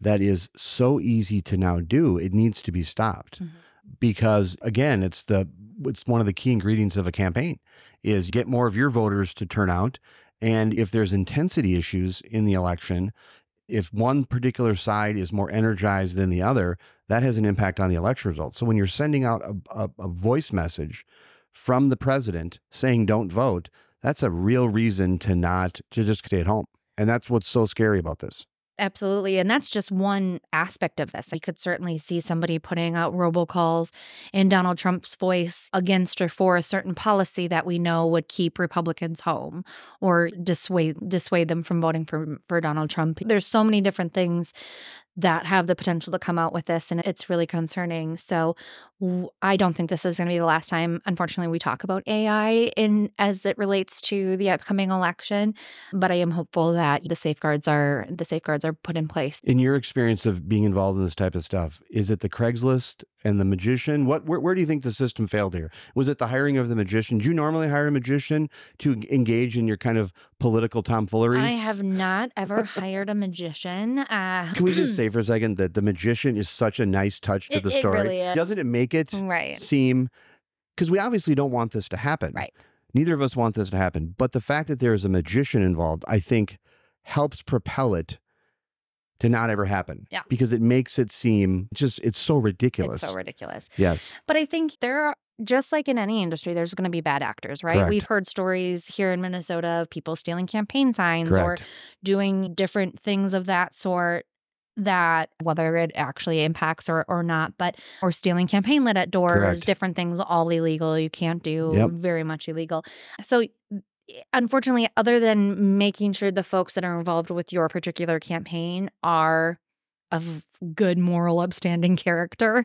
that is so easy to now do. It needs to be stopped Mhm. because again, it's the it's one of the key ingredients of a campaign is get more of your voters to turn out. And if there's intensity issues in the election, if one particular side is more energized than the other, that has an impact on the election results. So when you're sending out a, a, a voice message from the president saying don't vote, that's a real reason to not to just stay at home. And that's what's so scary about this. Absolutely. And that's just one aspect of this. I could certainly see somebody putting out robocalls in Donald Trump's voice against or for a certain policy that we know would keep Republicans home or mm. dissuade dissuade them from voting for, for Donald Trump. There's so many different things that have the potential to come out with this and it's really concerning. So I don't think this is going to be the last time unfortunately we talk about AI in as it relates to the upcoming election, but I am hopeful that the safeguards are the safeguards are put in place. In your experience of being involved in this type of stuff, is it the Craigslist and the magician? What where, where do you think the system failed here? Was it the hiring of the magician? Do you normally hire a magician to engage in your kind of political tomfoolery? I have not ever hired a magician. Uh, Can we just say for a second that the magician is such a nice touch to It- the it story? really is. Doesn't it make it right, seem because we obviously don't want this to happen. right. Neither of us want this to happen. But the fact that there is a magician involved, I think, helps propel it to not ever happen. Yeah. Because it makes it seem just it's so ridiculous. It's so ridiculous. yes. But I think there are just like in any industry, there's going to be bad actors, right? Correct. We've heard stories here in Minnesota of people stealing campaign signs or doing different things of that sort that whether it actually impacts or, or not but or stealing campaign lit at doors Correct. different things all illegal you can't do Yep. very much illegal so unfortunately other than making sure the folks that are involved with your particular campaign are of good moral upstanding character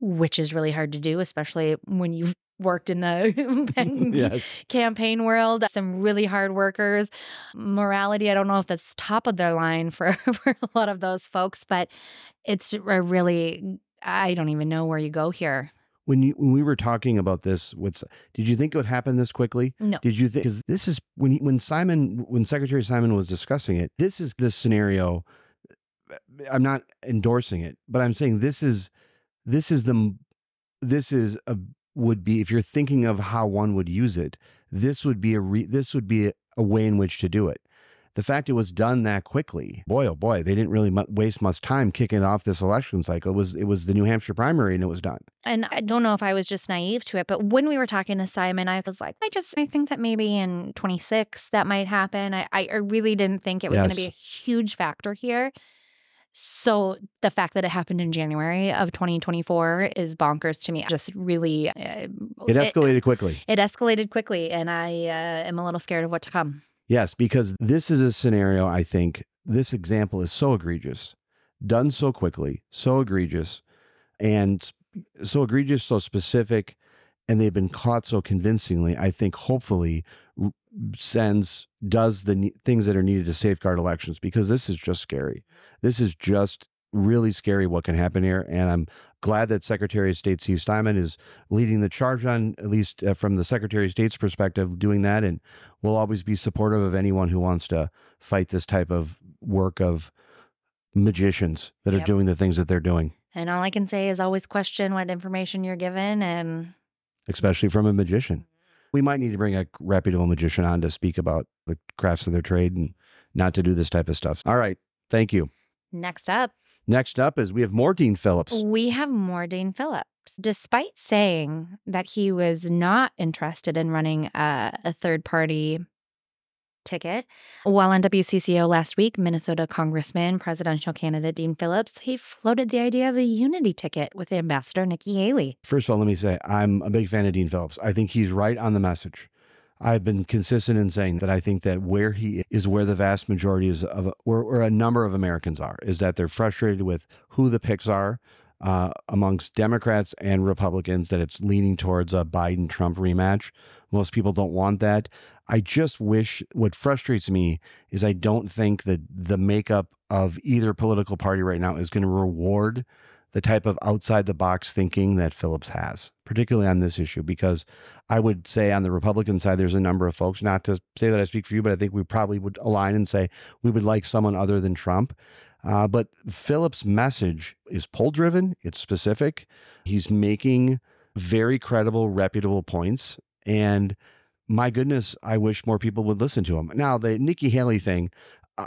which is really hard to do especially when you've worked in the yes. campaign world, some really hard workers. Morality, I don't know if that's top of their line for, for a lot of those folks, but it's a really, I don't even know where you go here. When you when we were talking about this, what's did you think it would happen this quickly? No. Did you think because this is when he, when Simon when Secretary Simon was discussing it, this is the scenario. Uh, I'm not endorsing it, but I'm saying this is this is the this is a would be if you're thinking of how one would use it, this would be a re, this would be a, a way in which to do it. The fact it was done that quickly, boy oh boy, they didn't really waste much time kicking off this election cycle. It was it was the New Hampshire primary and it was done. And I don't know if I was just naive to it, but when we were talking to Simon, I was like, I just, I think that maybe in 26 that might happen. I, I really didn't think it was going to be a huge factor here. So the fact that it happened in January of 2024 is bonkers to me. Just really, uh, It escalated quickly. It escalated quickly, and I uh, am a little scared of what to come. Yes, because this is a scenario, I think, this example is so egregious, done so quickly, so egregious, and so egregious, so specific, and they've been caught so convincingly. I think hopefully sends, does the ne- things that are needed to safeguard elections because this is just scary. This is just really scary what can happen here. And I'm glad that Secretary of State Steve Simon is leading the charge on, at least uh, from the Secretary of State's perspective, doing that. And we'll always be supportive of anyone who wants to fight this type of work of magicians that are doing the things that they're doing, And all I can say is always question what information you're given. And especially from a magician. We might need to bring a reputable magician on to speak about the crafts of their trade and not to do this type of stuff. All right. Thank you. next up, Next up is we have more Dean Phillips. we have more Dane Phillips. Despite saying that he was not interested in running a, a third party ticket, while on WCCO last week, Minnesota Congressman, presidential candidate Dean Phillips, he floated the idea of a unity ticket with Ambassador Nikki Haley. First of all, let me say I'm a big fan of Dean Phillips. I think he's right on the message. I've been consistent in saying that I think that where he is where the vast majority is of where, where a number of Americans are is that they're frustrated with who the picks are uh, amongst Democrats and Republicans. That it's leaning towards a Biden Trump rematch. Most people don't want that. I just wish what frustrates me is I don't think that the makeup of either political party right now is going to reward the type of outside the box thinking that Phillips has, particularly on this issue, because I would say on the Republican side, there's a number of folks, not to say that I speak for you, but I think we probably would align and say we would like someone other than Trump. Uh, but Phillips' message is poll driven, it's specific. He's making very credible, reputable points. And my goodness, I wish more people would listen to him. Now, the Nikki Haley thing,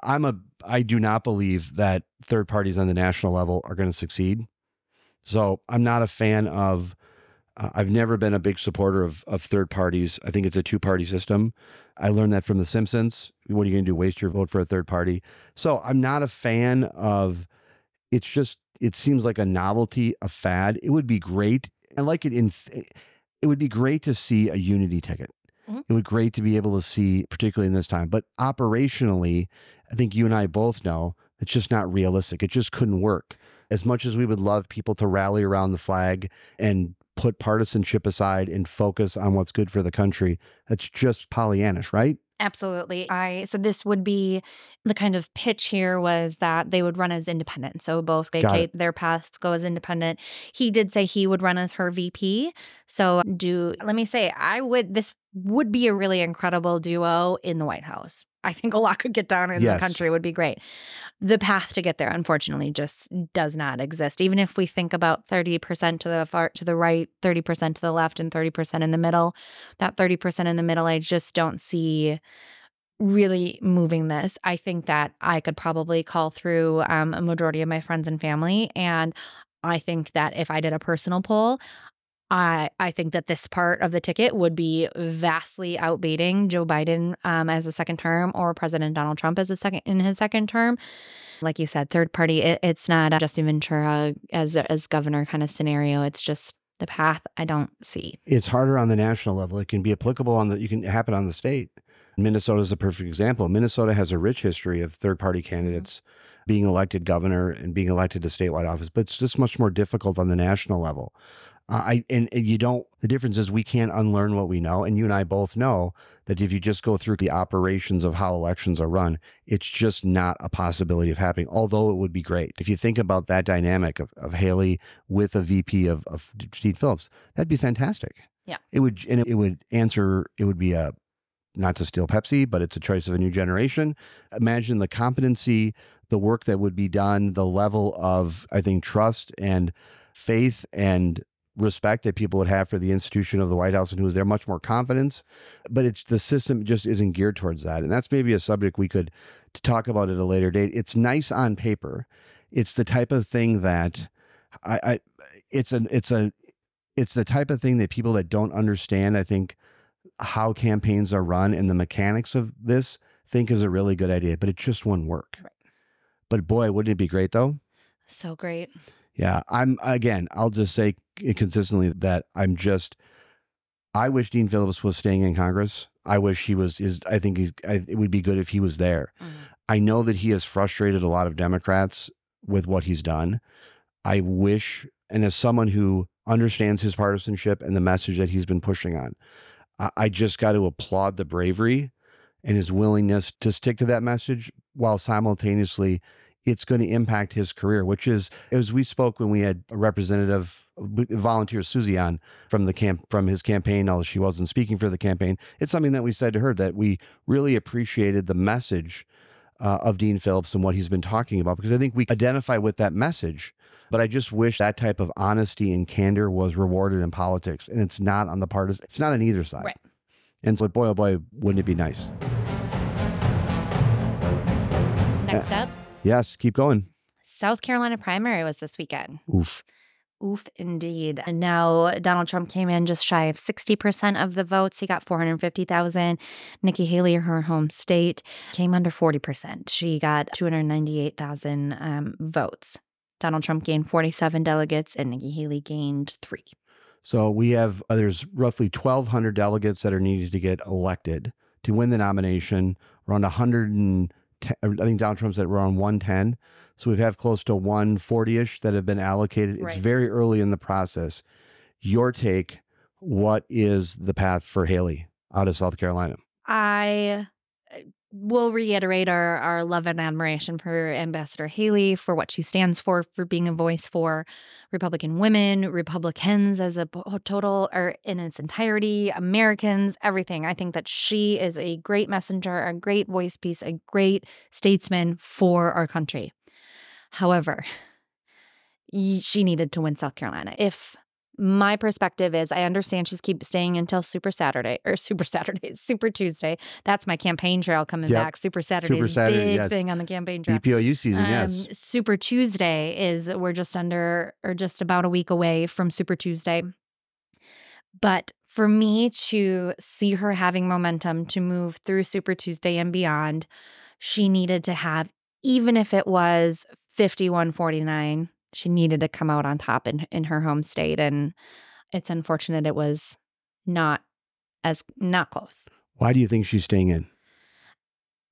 I'm a I do not believe that third parties on the national level are going to succeed. So I'm not a fan of. Uh, I've never been a big supporter of of third parties. I think it's a two party system. I learned that from The Simpsons. What are you going to do? Waste your vote for a third party? So I'm not a fan of. It's just it seems like a novelty, a fad. It would be great. I like it in. It would be great to see a unity ticket. Mm-hmm. It would be great to be able to see, particularly in this time. But operationally, I think you and I both know it's just not realistic. It just couldn't work. As much as we would love people to rally around the flag and put partisanship aside and focus on what's good for the country, that's just Pollyannish, right? Absolutely. I so this would be the kind of pitch here was that they would run as independent. So both their paths go as independent. He did say he would run as her VP. So do let me say I would this would be a really incredible duo in the White House. I think a lot could get done in yes. the country would be great. The path to get there, unfortunately, just does not exist. Even if we think about 30% to the far to the right, 30% to the left, and 30% in the middle, that 30% in the middle, I just don't see really moving this. I think that I could probably call through um, a majority of my friends and family. And I think that if I did a personal poll, I I think that this part of the ticket would be vastly outbeating Joe Biden um, as a second term or President Donald Trump as a second in his second term. Like you said, third party. It, it's not Jesse Ventura as as governor kind of scenario. It's just the path I don't see. It's harder on the national level. It can be applicable on the. You can happen on the state. Minnesota is a perfect example. Minnesota has a rich history of third party mm-hmm. candidates. Being elected governor and being elected to statewide office, but it's just much more difficult on the national level. Uh, I and, and, you don't. The difference is we can't unlearn what we know, and you and I both know that if you just go through the operations of how elections are run, it's just not a possibility of happening. Although it would be great if you think about that dynamic of, of Haley with a VP of of Steve Phillips, that'd be fantastic. Yeah, it would, and it would answer. It would be a not to steal Pepsi, but it's a choice of a new generation. Imagine the competency, the work that would be done, the level of I think trust and faith and respect that people would have for the institution of the White House and who was there, much more confidence. But it's the system just isn't geared towards that. And that's maybe a subject we could talk about at a later date. It's nice on paper. It's the type of thing that I, I it's a it's a it's the type of thing that people that don't understand, I think, how campaigns are run and the mechanics of this think is a really good idea, but it just wouldn't work. Right. But boy, wouldn't it be great though? So great. Yeah, I'm again. I'll just say consistently that I'm just. I wish Dean Phillips was staying in Congress. I wish he was. Is I think he's. I, it would be good if he was there. Mm-hmm. I know that he has frustrated a lot of Democrats with what he's done. I wish, and as someone who understands his partisanship and the message that he's been pushing on, I, I just got to applaud the bravery and his willingness to stick to that message while simultaneously it's going to impact his career, which is as we spoke when we had a representative volunteer Susie on from the camp from his campaign, although she wasn't speaking for the campaign. It's something that we said to her that we really appreciated the message uh, of Dean Phillips and what he's been talking about because I think we identify with that message. But I just wish that type of honesty and candor was rewarded in politics, and it's not on the partisan. It's not on either side. Right. And so, boy, oh boy, wouldn't it be nice? Next up. Yes, keep going. South Carolina primary was this weekend. Oof. Oof, indeed. And now Donald Trump came in just shy of 60% of the votes. He got 450,000. Nikki Haley, her home state, came under 40%. She got 298,000 um, votes. Donald Trump gained 47 delegates and Nikki Haley gained three. So we have, uh, there's roughly 1,200 delegates that are needed to get elected to win the nomination. Around 100 and I think Donald Trump's at around 110. So we have close to 140 ish that have been allocated. Right. It's very early in the process. Your take, what is the path for Haley out of South Carolina? I uh, we'll reiterate our, our love and admiration for Ambassador Haley for what she stands for, for being a voice for Republican women, Republicans as a total or in its entirety, Americans, everything. I think that she is a great messenger, a great voice piece, a great statesman for our country. However, she needed to win South Carolina. If my perspective is I understand she's keep staying until Super Saturday or Super Saturday, Super Tuesday. That's my campaign trail coming yep. back. Super Saturday Super Saturday, big yes. thing on the campaign trail. BPOU season, um, yes. Super Tuesday is we're just under or just about a week away from Super Tuesday. But for me to see her having momentum to move through Super Tuesday and beyond, she needed to have, even if it was 5149 she needed to come out on top in in her home state and it's unfortunate it was not as not close. Why do you think she's staying in?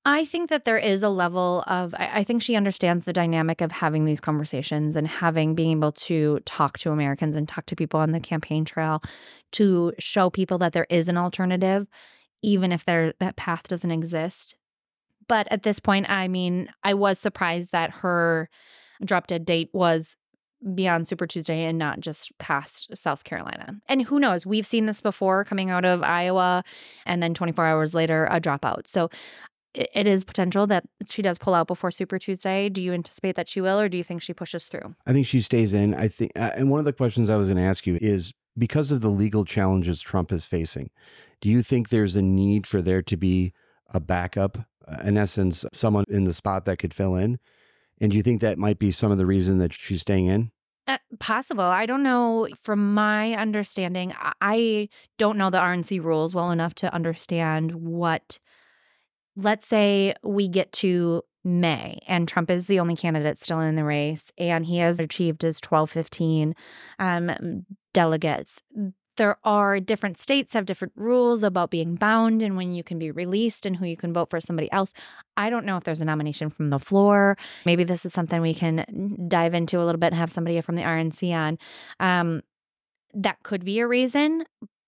I think that there is a level of I, I think she understands the dynamic of having these conversations and having being able to talk to Americans and talk to people on the campaign trail to show people that there is an alternative, even if there that path doesn't exist. But at this point, I mean, I was surprised that her drop dead date was beyond Super Tuesday and not just past South Carolina. And who knows, we've seen this before coming out of Iowa and then 24 hours later a dropout. So it is potential that she does pull out before Super Tuesday. Do you anticipate that she will, or do you think she pushes through? I think she stays in. I think, and one of the questions I was going to ask you is because of the legal challenges Trump is facing, do you think there's a need for there to be a backup, in essence, someone in the spot that could fill in? And do you think that might be some of the reason that she's staying in? Uh, possible. I don't know. From my understanding, I don't know the RNC rules well enough to understand what. Let's say we get to May and Trump is the only candidate still in the race, and he has achieved his 12, 15 um, delegates there are different states have different rules about being bound and when you can be released and who you can vote for somebody else. I don't know if there's a nomination from the floor. Maybe this is something we can dive into a little bit and have somebody from the RNC on. Um, that could be a reason,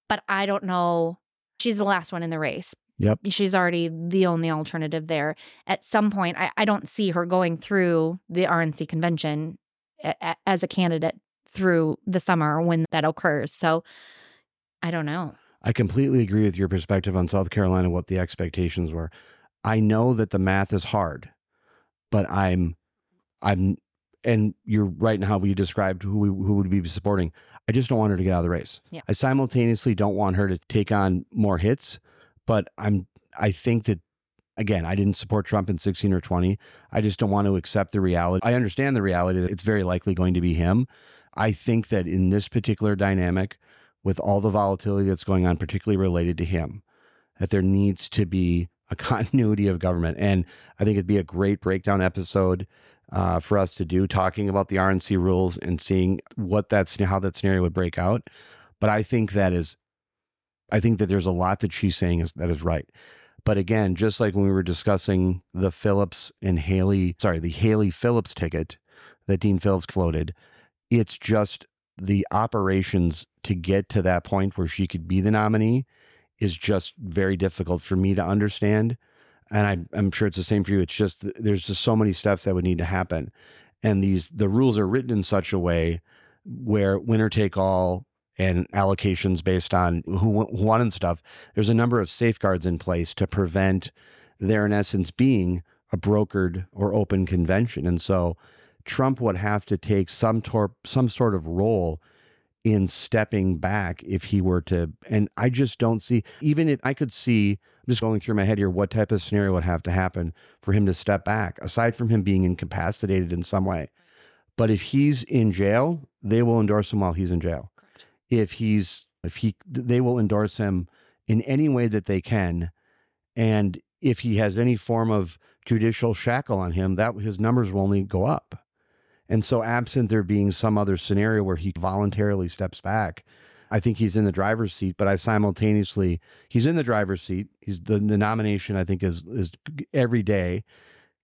but I don't know. She's the last one in the race. Yep. She's already the only alternative there. At some point, I, I don't see her going through the RNC convention a, a, as a candidate through the summer when that occurs. So I don't know. I completely agree with your perspective on South Carolina, what the expectations were. I know that the math is hard, but I'm, I'm, and you're right in how you described who we, who would be supporting. I just don't want her to get out of the race. Yeah. I simultaneously don't want her to take on more hits, but I'm, I think that again, I didn't support Trump in 16 or 20. I just don't want to accept the reality. I understand the reality that it's very likely going to be him. I think that in this particular dynamic, with all the volatility that's going on, particularly related to him, that there needs to be a continuity of government. And I think it'd be a great breakdown episode uh, for us to do, talking about the RNC rules and seeing what that's how that scenario would break out. But I think that is, I think that there's a lot that she's saying is that is right. But again, just like when we were discussing the Phillips and Haley, sorry, the Haley Phillips ticket that Dean Phillips floated, it's just the operations to get to that point where she could be the nominee is just very difficult for me to understand. And I, I'm sure it's the same for you. It's just there's just so many steps that would need to happen, and these the rules are written in such a way where winner take all and allocations based on who, who won and stuff. There's a number of safeguards in place to prevent there, in essence, being a brokered or open convention, and so Trump would have to take some tor- some sort of role in stepping back if he were to and I just don't see even if I could see I'm just going through my head here what type of scenario would have to happen for him to step back aside from him being incapacitated in some way. But if he's in jail, they will endorse him while he's in jail. If he's if he they will endorse him in any way that they can and if he has any form of judicial shackle on him, that his numbers will only go up. And so, absent there being some other scenario where he voluntarily steps back, I think he's in the driver's seat. But I simultaneously, he's in the driver's seat. He's the, the nomination. I think is is every day.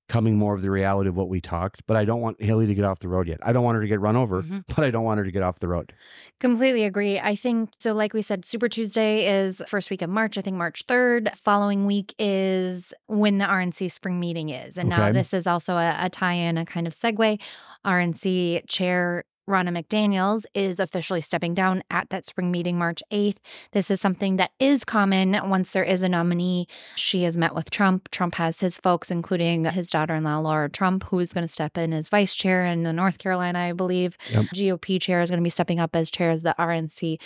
Becoming more of the reality of what we talked. But I don't want Haley to get off the road yet. I don't want her to get run over, Mhm. but I don't want her to get off the road. Completely agree. I think so. Like we said, Super Tuesday is first week of March. I think March 3rd. Following week is when the RNC spring meeting is. And now this is also a, a tie in, a kind of segue. RNC chair Ronna McDaniels is officially stepping down at that spring meeting March 8th. This is something that is common once there is a nominee. She has met with Trump. Trump has his folks, including his daughter in law, Laura Trump, who is going to step in as vice chair in the North Carolina, I believe. Yep. GOP chair is going to be stepping up as chair of the RNC.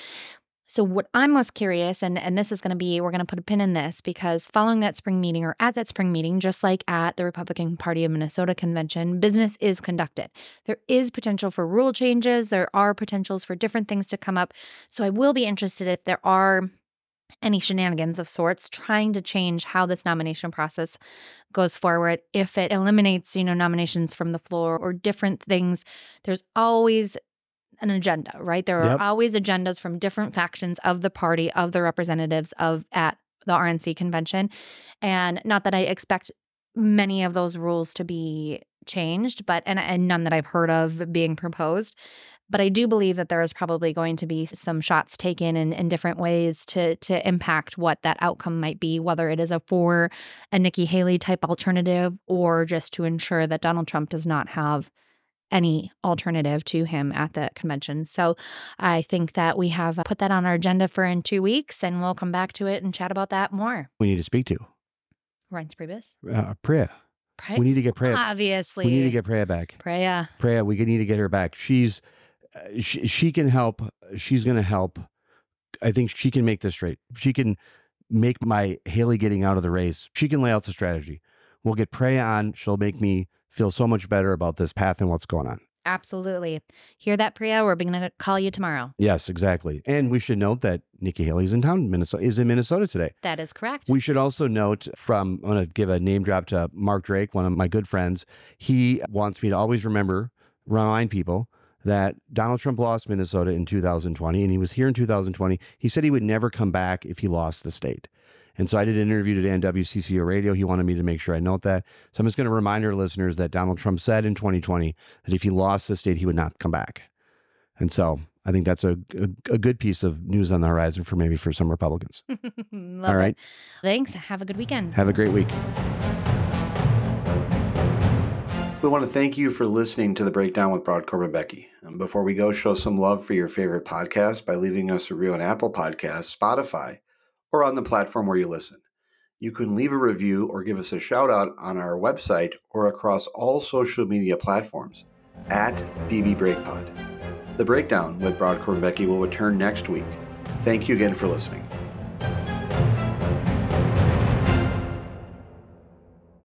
So what I'm most curious, and and this is going to be, we're going to put a pin in this because following that spring meeting or at that spring meeting, just like at the Republican Party of Minnesota convention, business is conducted. There is potential for rule changes. There are potentials for different things to come up. So I will be interested if there are any shenanigans of sorts trying to change how this nomination process goes forward if it eliminates you know nominations from the floor or different things there's always an agenda right? There Yep. are always agendas from different factions of the party of the representatives of at the RNC convention. And not that I expect many of those rules to be changed but and, and none that I've heard of being proposed. But I do believe that there is probably going to be some shots taken in, in different ways to to impact what that outcome might be, whether it is a for a Nikki Haley type alternative or just to ensure that Donald Trump does not have any alternative to him at the convention. So I think that we have put that on our agenda for in two weeks and we'll come back to it and chat about that more. We need to speak to Reince Priebus. uh, Priya. We need to get Priya. Obviously. We need to get Priya back. Priya. Priya, we need to get her back. She's uh, she, she can help. She's going to help. I think she can make this straight. She can make my Haley getting out of the race. She can lay out the strategy. We'll get Priya on. She'll make me feel so much better about this path and what's going on. Absolutely. Hear that, Priya? We're going to call you tomorrow. Yes, exactly. And we should note that Nikki Haley's in town, Minnesota, is in Minnesota today. That is correct. We should also note from, I'm going to give a name drop to Mark Drake, one of my good friends. He wants me to always remember, remind people that Donald Trump lost Minnesota in 2020 and he was here in 2020. He said he would never come back if he lost the state. And so I did an interview today on WCCO radio. He wanted me to make sure I note that. So I'm just going to remind our listeners that Donald Trump said in 2020 that if he lost the state, he would not come back. And so I think that's a, a, a good piece of news on the horizon for maybe for some Republicans. All right. It. Thanks. Have a good weekend. Have a great week. We want to thank you for listening to the Breakdown with Brodkorb and Becky. And before we go, show some love for your favorite podcast by leaving us a review on Apple Podcasts, Spotify, or on the platform where you listen. You can leave a review or give us a shout out on our website or across all social media platforms at BB Breakpod. The Breakdown with Brodkorb and Becky will return next week. Thank you again for listening.